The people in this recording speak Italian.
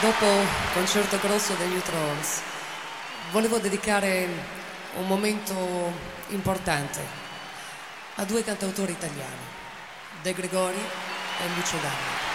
dopo il concerto grosso degli u volevo dedicare un momento importante a due cantautori italiani, De Gregori e Lucio Dalla.